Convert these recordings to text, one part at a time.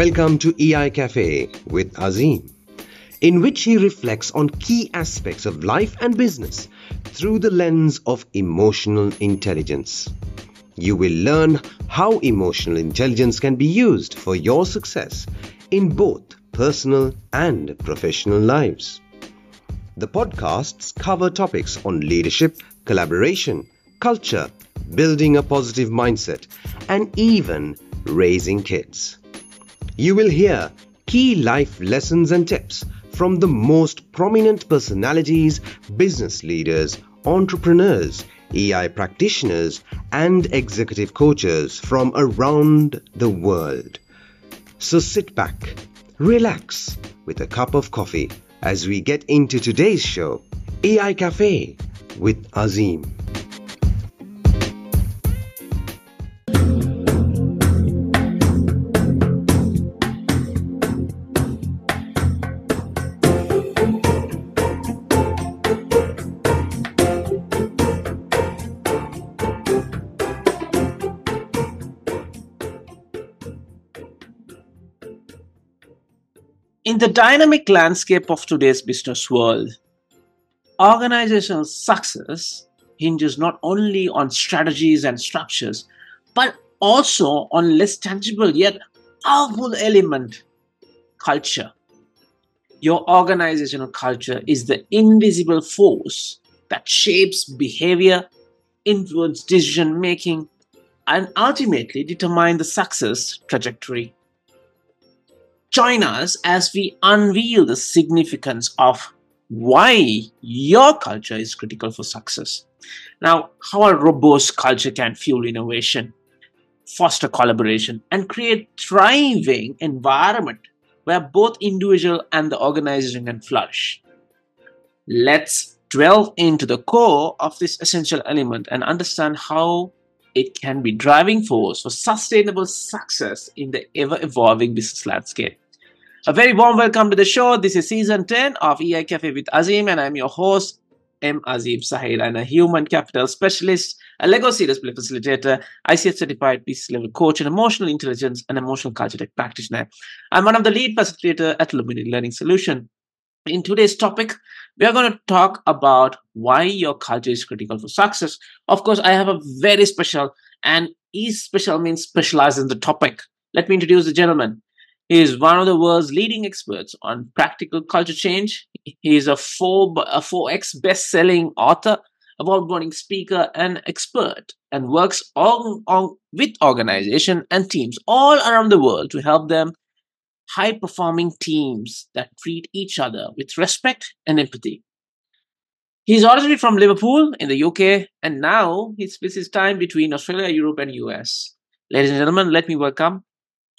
Welcome to EI Cafe with Azim, in which he reflects on key aspects of life and business through the lens of emotional intelligence. You will learn how emotional intelligence can be used for your success in both personal and professional lives. The podcasts cover topics on leadership, collaboration, culture, building a positive mindset, and even raising kids. You will hear key life lessons and tips from the most prominent personalities, business leaders, entrepreneurs, EI practitioners, and executive coaches from around the world. So sit back, relax with a cup of coffee as we get into today's show, EI Cafe with Azim. The dynamic landscape of today's business world, organizational success hinges not only on strategies and structures, but also on less tangible yet powerful element culture. Your organizational culture is the invisible force that shapes behavior, influences decision making, and ultimately determine the success trajectory. Join us as we unveil the significance of why your culture is critical for success. Now, how a robust culture can fuel innovation, foster collaboration, and create thriving environment where both individual and the organization can flourish. Let's delve into the core of this essential element and understand how it can be driving force for sustainable success in the ever evolving business landscape. A very warm welcome to the show. This is season 10 of EI Cafe with Azim, and I'm your host, M. Azim Sahil. I'm a human capital specialist, a Lego Serious Play facilitator, ICF certified business level coach, and emotional intelligence and emotional Culture Deck practitioner. I'm one of the lead facilitator at Luminary Learning Solution. In today's topic, we are going to talk about why your culture is critical for success. Of course, I have a very special, and is special means specialized in the topic. Let me introduce the gentleman. He is one of the world's leading experts on practical culture change. He is a 4, a 4x best-selling author, award-winning speaker and expert, and works on, on, with organizations and teams all around the world to help them high-performing teams that treat each other with respect and empathy. He's originally from Liverpool in the UK, and now he splits his time between Australia, Europe, and US. Ladies and gentlemen, let me welcome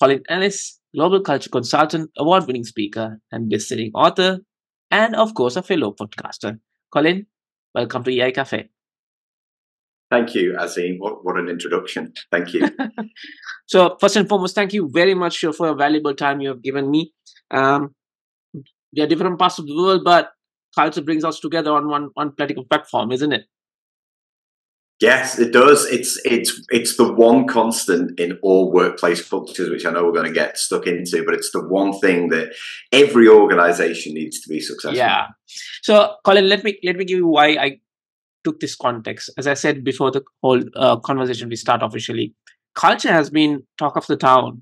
Colin Ellis, global culture consultant, award winning speaker, and best selling author, and of course, a fellow podcaster. Colin, welcome to EI Cafe. Thank you, Azim. What, what an introduction. Thank you. so, first and foremost, thank you very much for your valuable time you have given me. Um, we are different parts of the world, but culture brings us together on one, one political platform, isn't it? Yes, it does. It's it's it's the one constant in all workplace cultures, which I know we're going to get stuck into, but it's the one thing that every organization needs to be successful. Yeah. So, Colin, let me let me give you why I took this context. As I said before the whole uh, conversation we start officially, culture has been talk of the town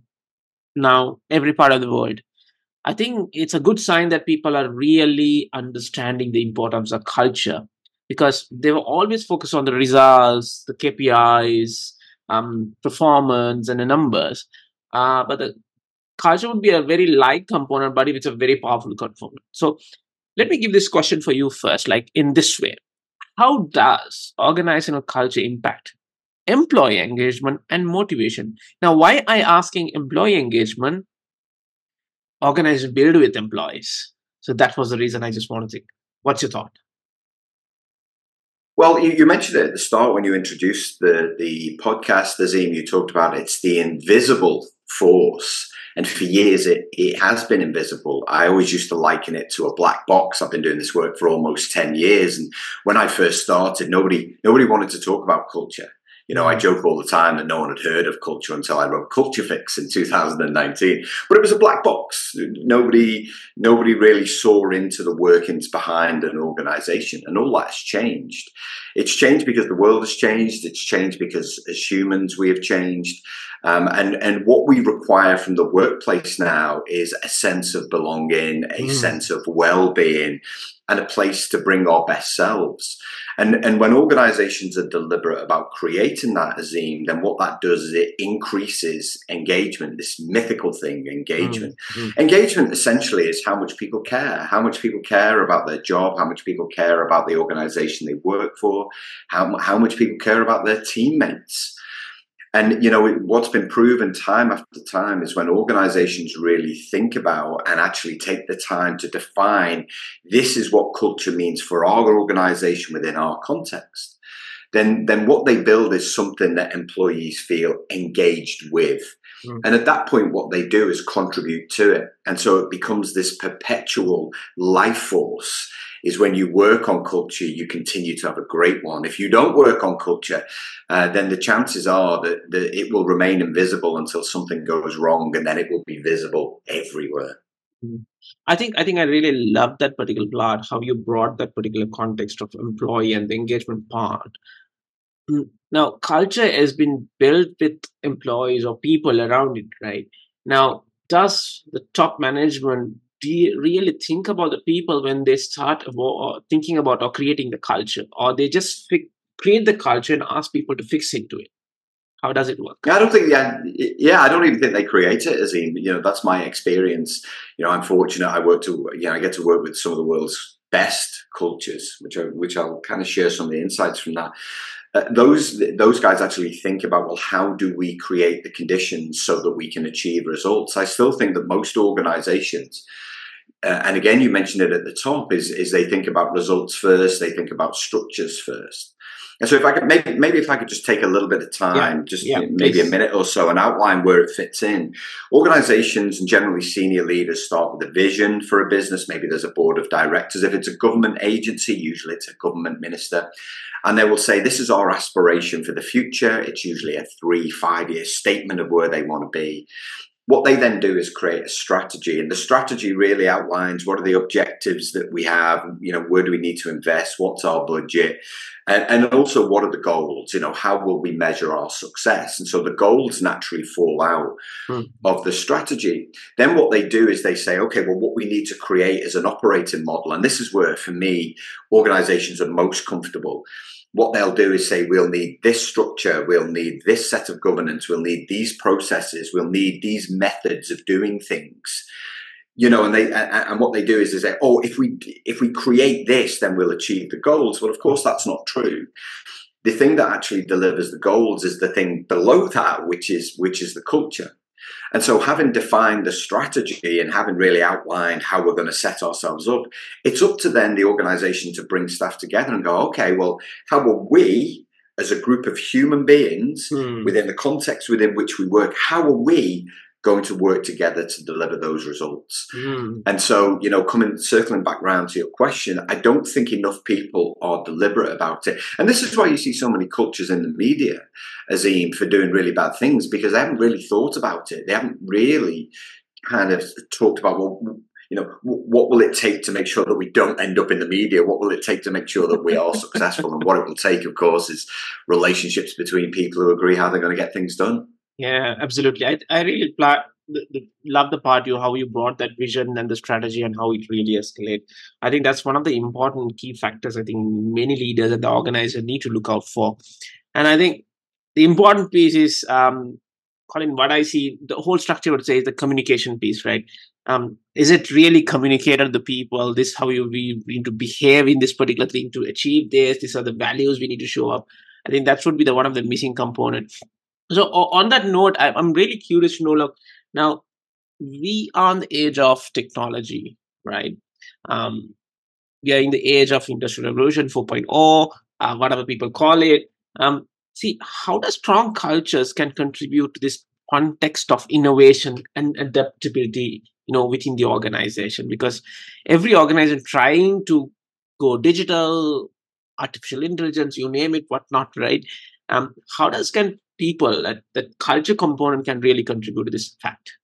now every part of the world. I think it's a good sign that people are really understanding the importance of culture because they were always focused on the results, the KPIs, um, performance, and the numbers. Uh, but the culture would be a very light component, but it's a very powerful component. So let me give this question for you first, like in this way. How does organizational culture impact employee engagement and motivation? Now, why I asking employee engagement? Organizations build with employees. So that was the reason I just wanted to. What's your thought? Well, you, you, mentioned it at the start when you introduced the, the podcast, Azim, you talked about it's the invisible force. And for years, it, it has been invisible. I always used to liken it to a black box. I've been doing this work for almost 10 years. And when I first started, nobody, nobody wanted to talk about culture. You know, I mm. joke all the time that no one had heard of culture until I wrote Culture Fix in 2019. But it was a black box. Nobody, nobody really saw into the workings behind an organization, and all that's changed. It's changed because the world has changed. It's changed because as humans we have changed. Um, and and what we require from the workplace now is a sense of belonging, a mm. sense of well-being, and a place to bring our best selves. And, and when organizations are deliberate about creating that Azim, then what that does is it increases engagement, this mythical thing, engagement. Mm-hmm. Engagement essentially is how much people care, how much people care about their job, how much people care about the organization they work for, how, how much people care about their teammates. And you know what's been proven time after time is when organizations really think about and actually take the time to define this is what culture means for our organization within our context. Then, then what they build is something that employees feel engaged with. Mm. And at that point, what they do is contribute to it. And so it becomes this perpetual life force is when you work on culture, you continue to have a great one. If you don't work on culture, uh, then the chances are that, that it will remain invisible until something goes wrong, and then it will be visible everywhere. Mm. I think I think I really love that particular part. How you brought that particular context of employee and the engagement part. Mm. Now, culture has been built with employees or people around it, right? Now, does the top management do you really think about the people when they start about, thinking about or creating the culture? Or they just fi- create the culture and ask people to fix into it? How does it work? I don't think yeah yeah i don't even think they create it as in you know that's my experience. You know i'm fortunate i work to you know i get to work with some of the world's best cultures which I, which i'll kind of share some of the insights from that. Uh, those those guys actually think about well how do we create the conditions so that we can achieve results? I still think that most organizations uh, and again, you mentioned it at the top, is, is they think about results first, they think about structures first. And so if I could maybe maybe if I could just take a little bit of time, yeah, just yeah, maybe please. a minute or so, and outline where it fits in. Organizations and generally senior leaders start with a vision for a business. Maybe there's a board of directors. If it's a government agency, usually it's a government minister. And they will say, This is our aspiration for the future. It's usually a three, five year statement of where they want to be. What they then do is create a strategy, and the strategy really outlines what are the objectives that we have. You know, where do we need to invest? What's our budget? And, and also, what are the goals? You know, how will we measure our success? And so the goals naturally fall out hmm. of the strategy. Then what they do is they say, okay, well, what we need to create is an operating model, and this is where, for me, organizations are most comfortable what they'll do is say, we'll need this structure, we'll need this set of governance, we'll need these processes, we'll need these methods of doing things. You know, and they and what they do is they say, oh, if we if we create this, then we'll achieve the goals. Well, of course, that's not true. The thing that actually delivers the goals is the thing below that, which is which is the culture. And so, having defined the strategy and having really outlined how we're going to set ourselves up, it's up to then the organization to bring staff together and go, okay, well, how will we, as a group of human beings hmm. within the context within which we work, how will we going to work together to deliver those results. Mm. And so, you know, coming circling back round to your question, I don't think enough people are deliberate about it. And this is why you see so many cultures in the media, Azim, for doing really bad things because they haven't really thought about it. They haven't really kind of talked about well you know what will it take to make sure that we don't end up in the media what will it take to make sure that we are successful and what it will take of course is relationships between people who agree how they're going to get things done yeah, absolutely. I, I really love the part you how you brought that vision and the strategy and how it really escalate. I think that's one of the important key factors. I think many leaders and the organizer need to look out for. And I think the important piece is, um, Colin, what I see, the whole structure would say is the communication piece, right? Um, is it really communicated to the people? This how you we need to behave in this particular thing to achieve this. These are the values we need to show up. I think that should be the one of the missing components so on that note, I'm really curious to know. Look, now we are on the age of technology, right? Um, we are in the age of industrial revolution 4.0, uh, whatever people call it. Um, see, how does strong cultures can contribute to this context of innovation and adaptability, you know, within the organization? Because every organization trying to go digital, artificial intelligence, you name it, whatnot, right? Um, how does can people that that culture component can really contribute to this fact?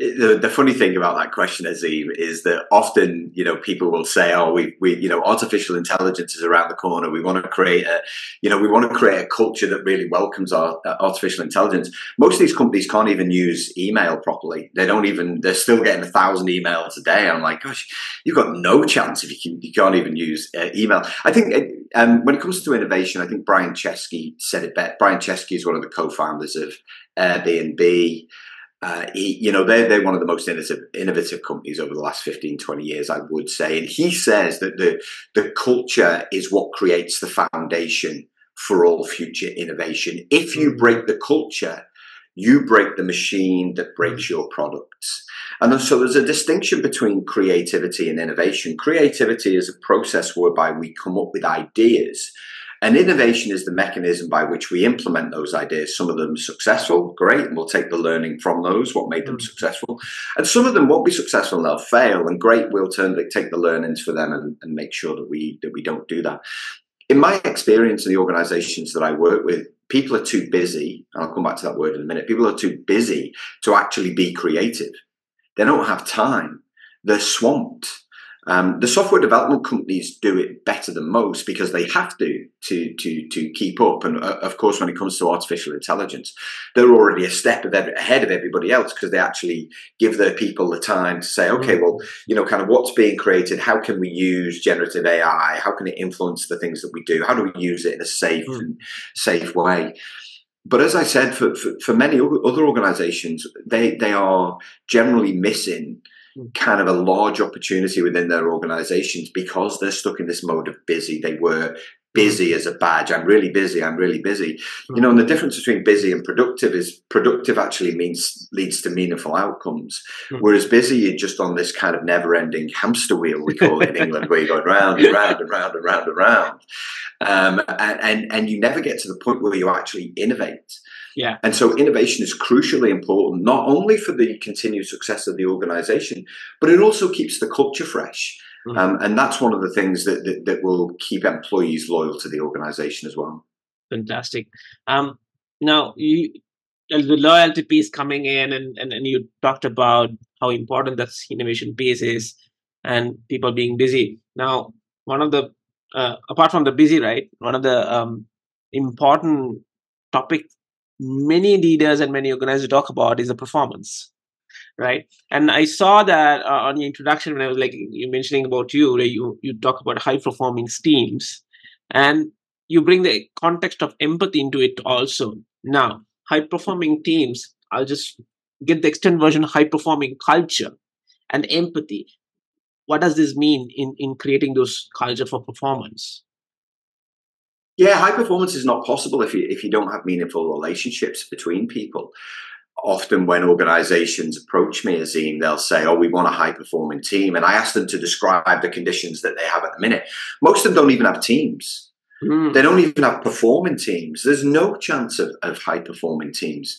The, the funny thing about that question, Azim, is that often, you know, people will say, "Oh, we, we, you know, artificial intelligence is around the corner. We want to create a, you know, we want to create a culture that really welcomes our uh, artificial intelligence." Most of these companies can't even use email properly. They don't even. They're still getting a thousand emails a day. I'm like, gosh, you've got no chance if you can. Can't even use uh, email. I think uh, um, when it comes to innovation, I think Brian Chesky said it best. Brian Chesky is one of the co-founders of Airbnb. Uh, he, you know, they're, they're one of the most innovative, innovative companies over the last 15, 20 years, I would say. And he says that the, the culture is what creates the foundation for all future innovation. If you mm. break the culture, you break the machine that breaks mm. your products. And so there's a distinction between creativity and innovation. Creativity is a process whereby we come up with ideas and innovation is the mechanism by which we implement those ideas. Some of them successful, great, and we'll take the learning from those, what made them mm. successful. And some of them won't be successful and they'll fail, and great, we'll turn take the learnings for them and, and make sure that we that we don't do that. In my experience in the organizations that I work with, people are too busy, and I'll come back to that word in a minute. People are too busy to actually be creative. They don't have time. They're swamped um, the software development companies do it better than most because they have to to to to keep up. And uh, of course, when it comes to artificial intelligence, they're already a step ahead of everybody else because they actually give their people the time to say, okay, well, you know, kind of what's being created. How can we use generative AI? How can it influence the things that we do? How do we use it in a safe mm. and safe way? but as I said, for, for, for, many other organizations, they, they are generally missing Mm. kind of a large opportunity within their organizations because they're stuck in this mode of busy. They were busy mm. as a badge. I'm really busy. I'm really busy. You know, and the mm. difference between busy and productive is productive actually means leads to meaningful outcomes. Whereas busy, you're just on this kind of never ending hamster wheel, we call it in England, where you're going round and round and round and round and round. Um, and, and, and you never get to the point where you actually innovate. Yeah. And so innovation is crucially important, not only for the continued success of the organization, but it also keeps the culture fresh. Mm-hmm. Um, and that's one of the things that, that, that, will keep employees loyal to the organization as well. Fantastic. Um, now, you, the loyalty piece coming in, and, and, and you talked about how important that innovation piece is and people being busy. Now, one of the, uh, apart from the busy, right, one of the um, important topic many leaders and many organizers talk about is the performance right? And i saw that uh, on your introduction when i was like you mentioning about you where you you talk about high performing teams and you bring the context of empathy into it also. Now high performing teams i'll just get the extended version high performing culture and empathy. What does this mean in in creating those culture for performance yeah, high performance is not possible if you if you don't have meaningful relationships between people. Often, when organizations approach me, Azim, they'll say, Oh, we want a high performing team. And I ask them to describe the conditions that they have at the minute. Most of them don't even have teams. Mm. They don't even have performing teams. There's no chance of, of high performing teams.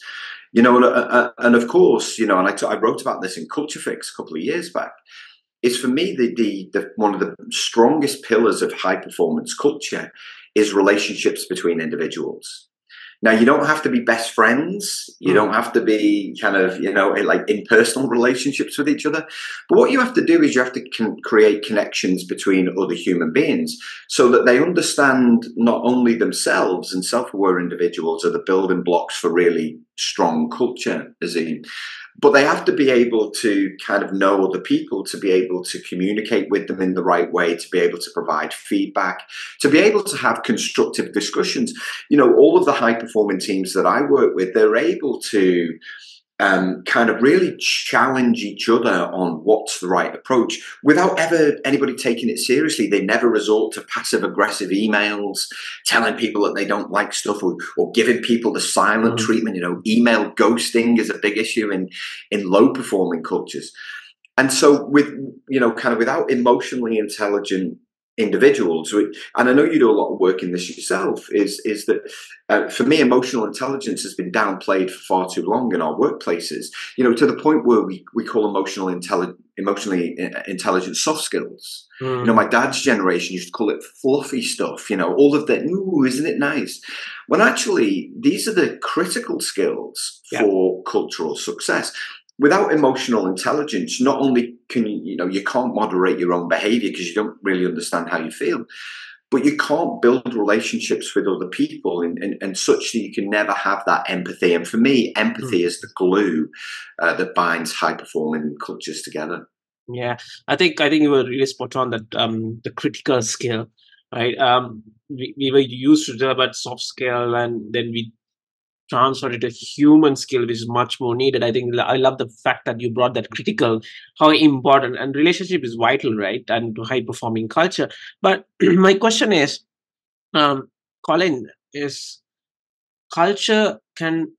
You know, and, uh, uh, and of course, you know, and I, t- I wrote about this in Culture Fix a couple of years back is for me the, the, the, one of the strongest pillars of high performance culture is relationships between individuals. Now, you don't have to be best friends. You hmm. don't have to be kind of, you know, like in personal relationships with each other. But what you have to do is you have to con- create connections between other human beings so that they understand not only themselves and self aware individuals are the building blocks for really strong culture, Azim, but they have to be able to kind of know other people to be able to communicate with them in the right way to be able to provide feedback to be able to have constructive discussions. You know all of the high performing teams that i work with they're able to um, kind of really challenge each other on what's the right approach without ever anybody taking it seriously. They never resort to passive aggressive emails telling people that they don't like stuff or, or giving people the silent mm-hmm. treatment. You know, email ghosting is a big issue in, in low performing cultures. And so, with you know, kind of without emotionally intelligent individuals and i know you do a lot of work in this yourself is is that uh, for me emotional intelligence has been downplayed for far too long in our workplaces you know to the point where we, we call emotional intelligence emotionally intelligent soft skills. Mm. You know, my dad's generation used to call it fluffy stuff. You know, all of that. Ooh, isn't it nice? When actually, these are the critical skills Yeah. for cultural success. Without emotional intelligence, not only can you, you know, you can't moderate your own behavior because you don't really understand how you feel, but you can't build relationships with other people and, and, and such that you can never have that empathy. And for me, empathy is the glue uh, that binds high performing cultures together. Yeah, I think I think you were really spot on that um, the critical skill, right? Um, we, we were used to talk about soft skill, and then we transferred to human skill, which is much more needed. I think I love the fact that you brought that critical, how important, and relationship is vital, right? And to high performing culture. But my question is, um, Colin, is culture can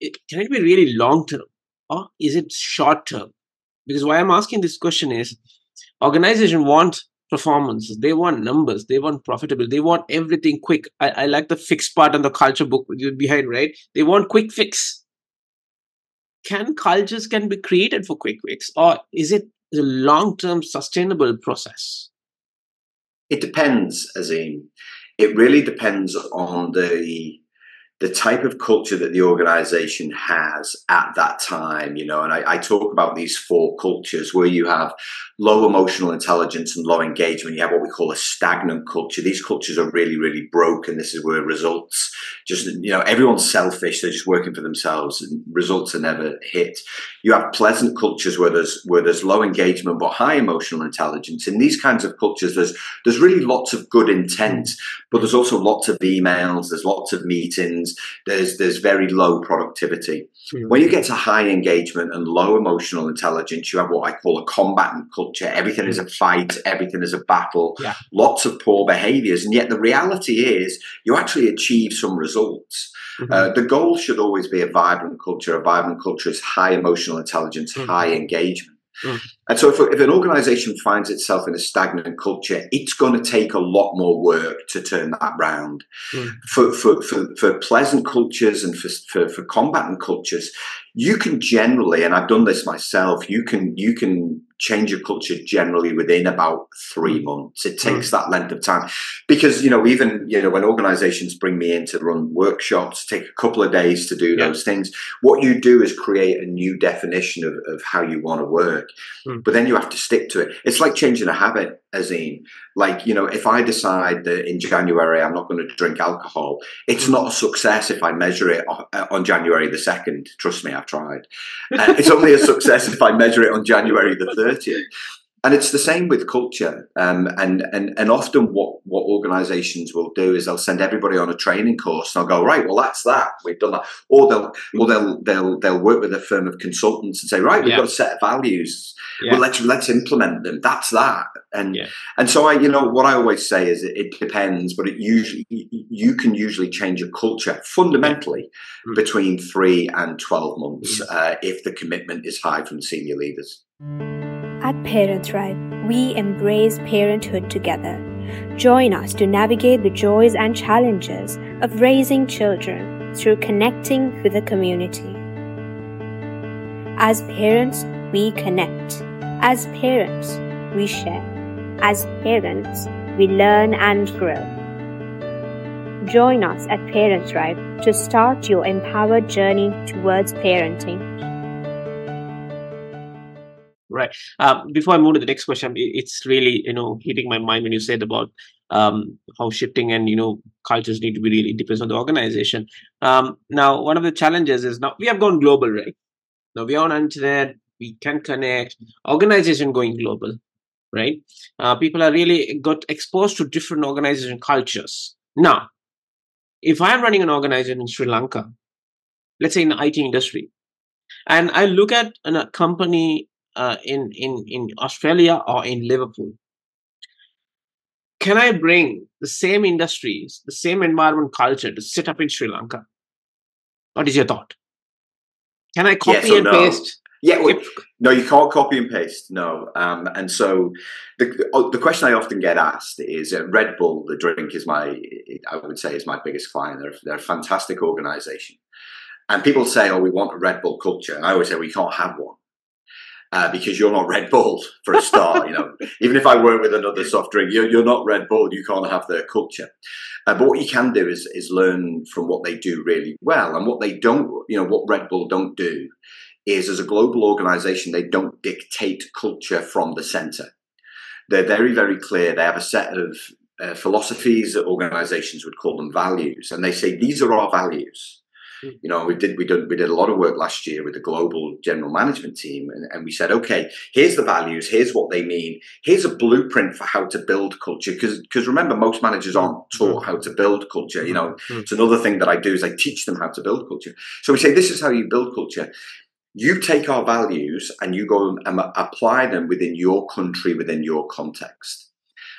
it, can it be really long term or is it short term? because why i'm asking this question is organization want performances. They want numbers. They want profitable. They want everything quick. I, I like the fixed part on the culture book behind right? They want quick fix. Can cultures can be created for quick fix or is it a long-term sustainable process? It depends azim. It really depends on the the type of culture that the organization has at that time, you know, and I, I, talk about these four cultures where you have low emotional intelligence and low engagement. You have what we call a stagnant culture. These cultures are really, really broken. This is where results just, you know, everyone's selfish. They're just working for themselves and results are never hit. You have pleasant cultures where there's, where there's low engagement, but high emotional intelligence. In these kinds of cultures, there's, there's really lots of good intent, but there's also lots of emails. There's lots of meetings there's there's very low productivity. Mm-hmm. When you get to high engagement and low emotional intelligence, you have what I call a combatant culture. Everything mm-hmm. is a fight, everything is a battle, yeah. lots of poor behaviors, and yet the reality is you actually achieve some results. Mm-hmm. Uh, the goal should always be a vibrant culture. A vibrant culture is high emotional intelligence, high engagement. Mm. And so, if, if, an organization finds itself in a stagnant culture, it's going to take a lot more work to turn that round. Mm. For, for, for, for, pleasant cultures and for, for, for combatant cultures, you can generally, and I've done this myself, you can, you can change a culture generally within about three months. It takes mm. that length of time because, you know, even, you know, when organizations bring me in to run workshops, take a couple of days to do yeah. those things. What you do is create a new definition of, of how you want to work, mm. But then you have to stick to it. It's like changing a habit, Azim. Like, you know, if I decide that in January I'm not going to drink alcohol, it's mm. not a success if I measure it on January the 2nd. Trust me, I've tried. Uh, it's only a success if I measure it on January the 30th. And it's the same with culture. Um, and, and, and often what, what organizations will do is they'll send everybody on a training course and they'll go, right, well, that's that. We've done that. Or they'll, or they'll, they'll, they'll work with a firm of consultants and say, right, we've Yeah. got a set of values. Yeah. Well, let's, let's implement them. That's that. And, Yeah. and so I, you know, what I always say is it, it depends, but it usually, you can usually change a culture fundamentally Mm. between three and 12 months, Mm. uh, if the commitment is high from senior leaders. At Parent Thrive, we embrace parenthood together. Join us to navigate the joys and challenges of raising children through connecting with the community. As parents, we connect. As parents, we share. As parents, we learn and grow. Join us at Parent Thrive to start your empowered journey towards parenting. Right. Um, before I move to the next question, it's really you know hitting my mind when you said about um, how shifting and you know cultures need to be really depends on the organization. Um, now, one of the challenges is now we have gone global, right? Now we are on internet, we can connect. Organization going global, right? Uh, people are really got exposed to different organization cultures. Now, if I'm running an organization in Sri Lanka, let's say in the IT industry, and I look at a company uh, in in in Australia or in Liverpool, can I bring the same industries, the same environment culture to sit up in Sri Lanka? What is your thought? Can I copy Yes and no? paste? Yeah, well, If- no, you can't copy and paste. No, um, and so the oh, the question I often get asked is uh, Red Bull, the drink, is my I would say is my biggest client. They're they're a fantastic organisation, and people say, "Oh, we want a Red Bull culture." And I always say we can't have one. Uh, because you're not Red Bull for a start. you know, even if I work with another soft drink, you're, you're not Red Bull. You can't have their culture. Uh, but what you can do is is learn from what they do really well, and what they don't. You know, what Red Bull don't do is, as a global organization, they don't dictate culture from the center. They're very, very clear. They have a set of uh, philosophies that organizations would call them values, and they say these are our values. Hmm. You know, we did we did we did a lot of work last year with the global general management team, and, and we said, okay, here's the values, here's what they mean, here's a blueprint for how to build culture. Because because remember, most managers hmm. aren't taught how to build culture. You know, mm-hmm. it's another thing that I do is I teach them how to build culture. So we say this is how you build culture. You take our values and you go and apply them within your country, within your context.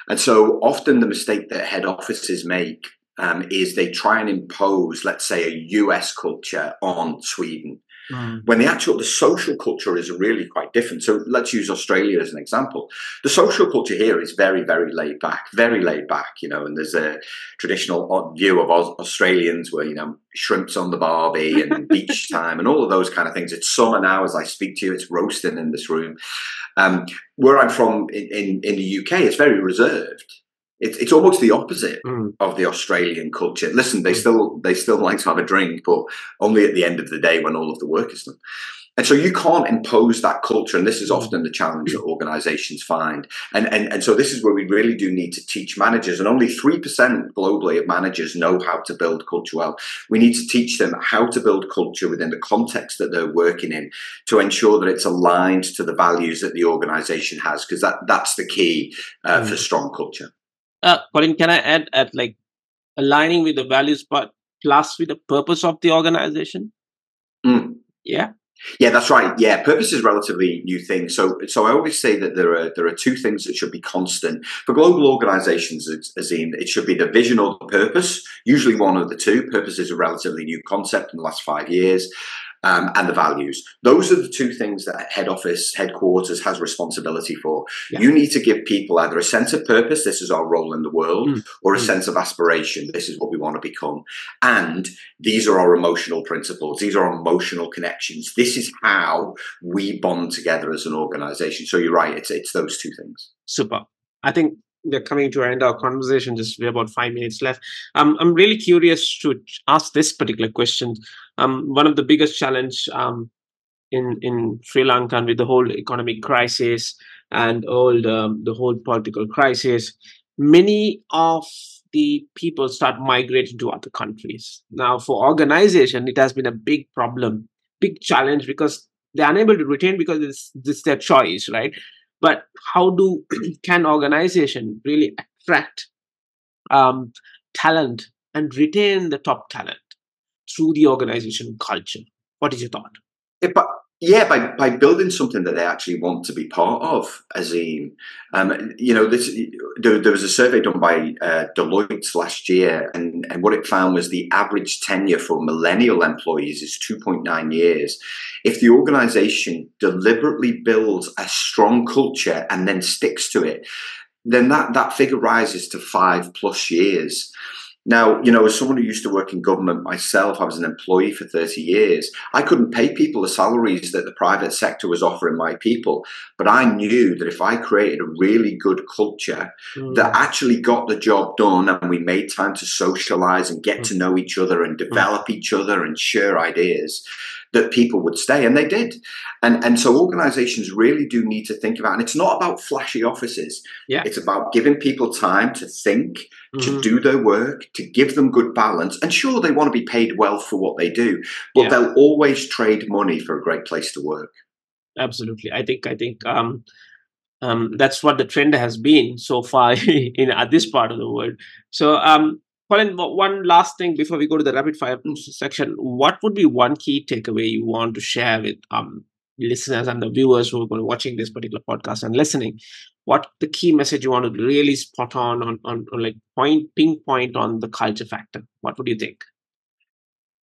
And so often the mistake that head offices make um, is they try and impose, let's say, a US culture on Sweden. Mm. When the actual the social culture is really quite different. So let's use Australia as an example. The social culture here is very, very laid back, very laid back. You know, and there's a traditional view of Australians where you know shrimps on the barbie and beach time and all of those kind of things. It's summer now as I speak to you. It's roasting in this room. Um, where I'm from in, in, in the UK, it's very reserved. It's, it's almost the opposite mm. of the Australian culture. Listen, they mm. still they still like to have a drink, but only at the end of the day when all of the work is done. And so you can't impose that culture, and this is mm. often the challenge that organizations find. And, and, and so this is where we really do need to teach managers, and only 3% globally of managers know how to build culture well. We need to teach them how to build culture within the context that they're working in to ensure that it's aligned to the values that the organization has, because that, that's the key uh, mm. for strong culture. Uh, Colin, can I add at like aligning with the values, but plus with the purpose of the organization? Mm. Yeah. Yeah, that's right. Yeah, purpose is relatively new thing. So, so I always say that there are there are two things that should be constant for global organisations. As Azim, it should be the vision or the purpose. Usually, one of the two. Purpose is a relatively new concept in the last five years um, and the values. Those are the two things that head office, headquarters has responsibility for. Yeah. You need to give people either a sense of purpose, this is our role in the world, mm. or a mm. sense of aspiration, this is what we want to become. And these are our emotional principles, these are our emotional connections. This is how we bond together as an organization. So you're right, it's, it's those two things. Super. I think we're coming to end our conversation. Just we're about five minutes left. Um, I'm really curious to ask this particular question. Um, one of the biggest challenge um, in in Sri Lanka with the whole economic crisis and all the, the whole political crisis, many of the people start migrating to other countries. Now, for organization, it has been a big problem, big challenge because they're unable to retain because it's, it's their choice, right? But how do can organization really attract um, talent and retain the top talent through the organization culture? What is your thought yeah, by, by building something that they actually want to be part of, Azim. Um, you know, this, there, there, was a survey done by uh, Deloitte last year, and, and what it found was the average tenure for millennial employees is 2.9 years. If the organization deliberately builds a strong culture and then sticks to it, then that, that figure rises to five plus years. Now, you know, as someone who used to work in government myself, I was an employee for 30 years. I couldn't pay people the salaries that the private sector was offering my people. But I knew that if I created a really good culture mm. that actually got the job done and we made time to socialize and get mm. to know each other and hmm. develop mm. each other and share ideas, that people would stay, and they did. And and so organizations really do need to think about, and it's not about flashy offices. Yeah. It's about giving people time to think, mm-hmm. to do their work, to give them good balance. And sure, they want to be paid well for what they do, but yeah. they'll always trade money for a great place to work. Absolutely. I think I think um um, that's what the trend has been so far in at this part of the world. So, um, Colin, one last thing before we go to the rapid fire section. What would be one key takeaway you want to share with um, listeners and the viewers who are watching this particular podcast and listening? What the key message you want to really spot on on, on, on like point pinpoint on the culture factor? What would you think?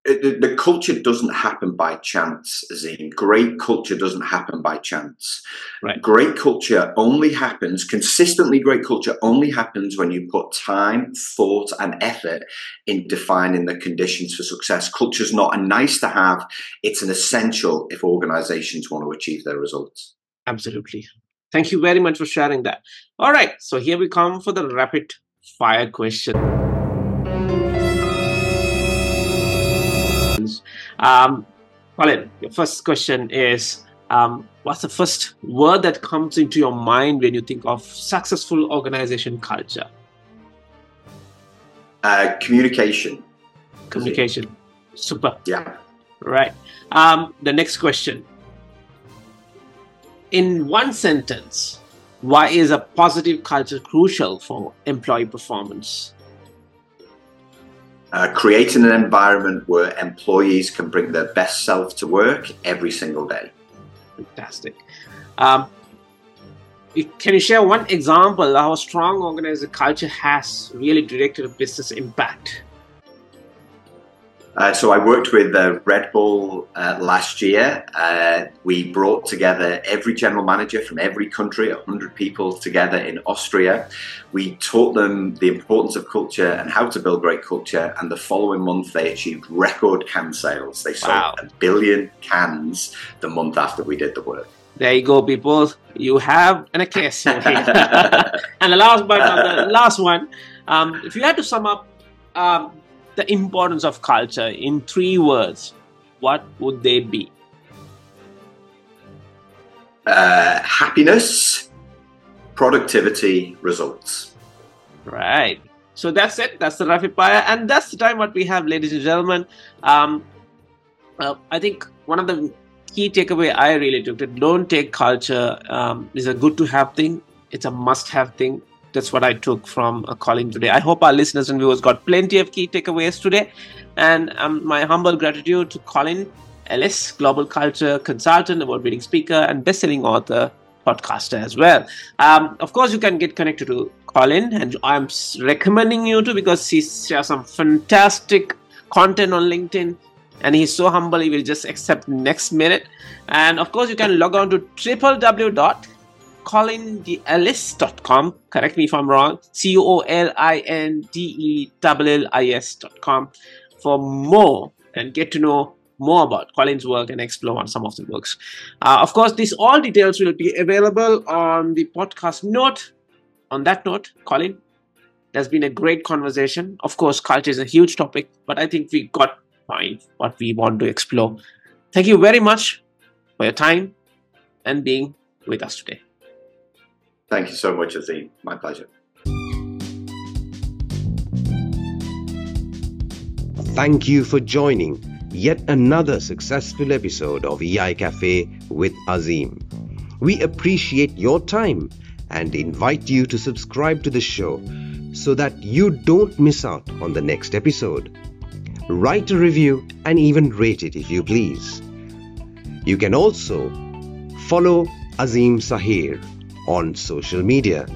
The, the, culture doesn't happen by chance, Azim. Great culture doesn't happen by chance. Right. Great culture only happens, consistently great culture only happens when you put time, thought, and effort in defining the conditions for success. Culture is not a nice to have, it's an essential if organizations want to achieve their results. Absolutely. Thank you very much for sharing that. All right, so here we come for the rapid fire question. Um, Colin, your first question is um, What's the first word that comes into your mind when you think of successful organization culture? Uh, communication. Communication. Super. Yeah. Right. Um, the next question. In one sentence, why is a positive culture crucial for employee performance? Uh, creating an environment where employees can bring their best self to work every single day. Fantastic. Um, can you share one example of how a strong organized culture has really directed a business impact? Uh, so I worked with uh, Red Bull uh, last year. Uh, we brought together every general manager from every country, 100 people together in Austria. We taught them the importance of culture and how to build great culture. And the following month, they achieved record can sales. They sold wow. a billion cans the month after we did the work. There you go, people. You have an a case. and the last, but the last one, um, if you had to sum up. Um, the importance of culture in three words, what would they be? Uh, happiness, productivity, results. Right. So that's it. That's the rapid fire, and that's the time what we have, ladies and gentlemen. Um, uh, I think one of the key takeaway I really took it: don't take culture um, is a good to have thing. It's a must have thing that's what I took from uh, Colin today. I hope our listeners and viewers got plenty of key takeaways today. And um, my humble gratitude to Colin Ellis, global culture consultant, award-winning speaker, and best-selling author, podcaster as well. Um, of course, you can get connected to Colin, and I'm recommending you to because he shares some fantastic content on LinkedIn. And he's so humble, he will just accept next minute. And of course, you can log on to www colindellis.com. Correct me if I'm wrong. C O L I N D E L L I S.com for more and get to know more about Colin's work and explore on some of the works. Uh, of course, these all details will be available on the podcast note. On that note, Colin, there's been a great conversation. Of course, culture is a huge topic, but I think we got fine what we want to explore. Thank you very much for your time and being with us today. Thank you so much, Azim. My pleasure. Thank you for joining yet another successful episode of EI Cafe with Azim. We appreciate your time and invite you to subscribe to the show so that you don't miss out on the next episode. Write a review and even rate it if you please. You can also follow Azim Sahir on social media.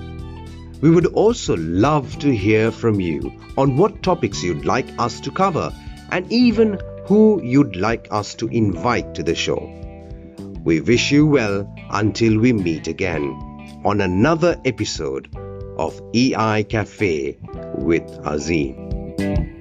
We would also love to hear from you on what topics you'd like us to cover and even who you'd like us to invite to the show. We wish you well until we meet again on another episode of EI Cafe with Azim.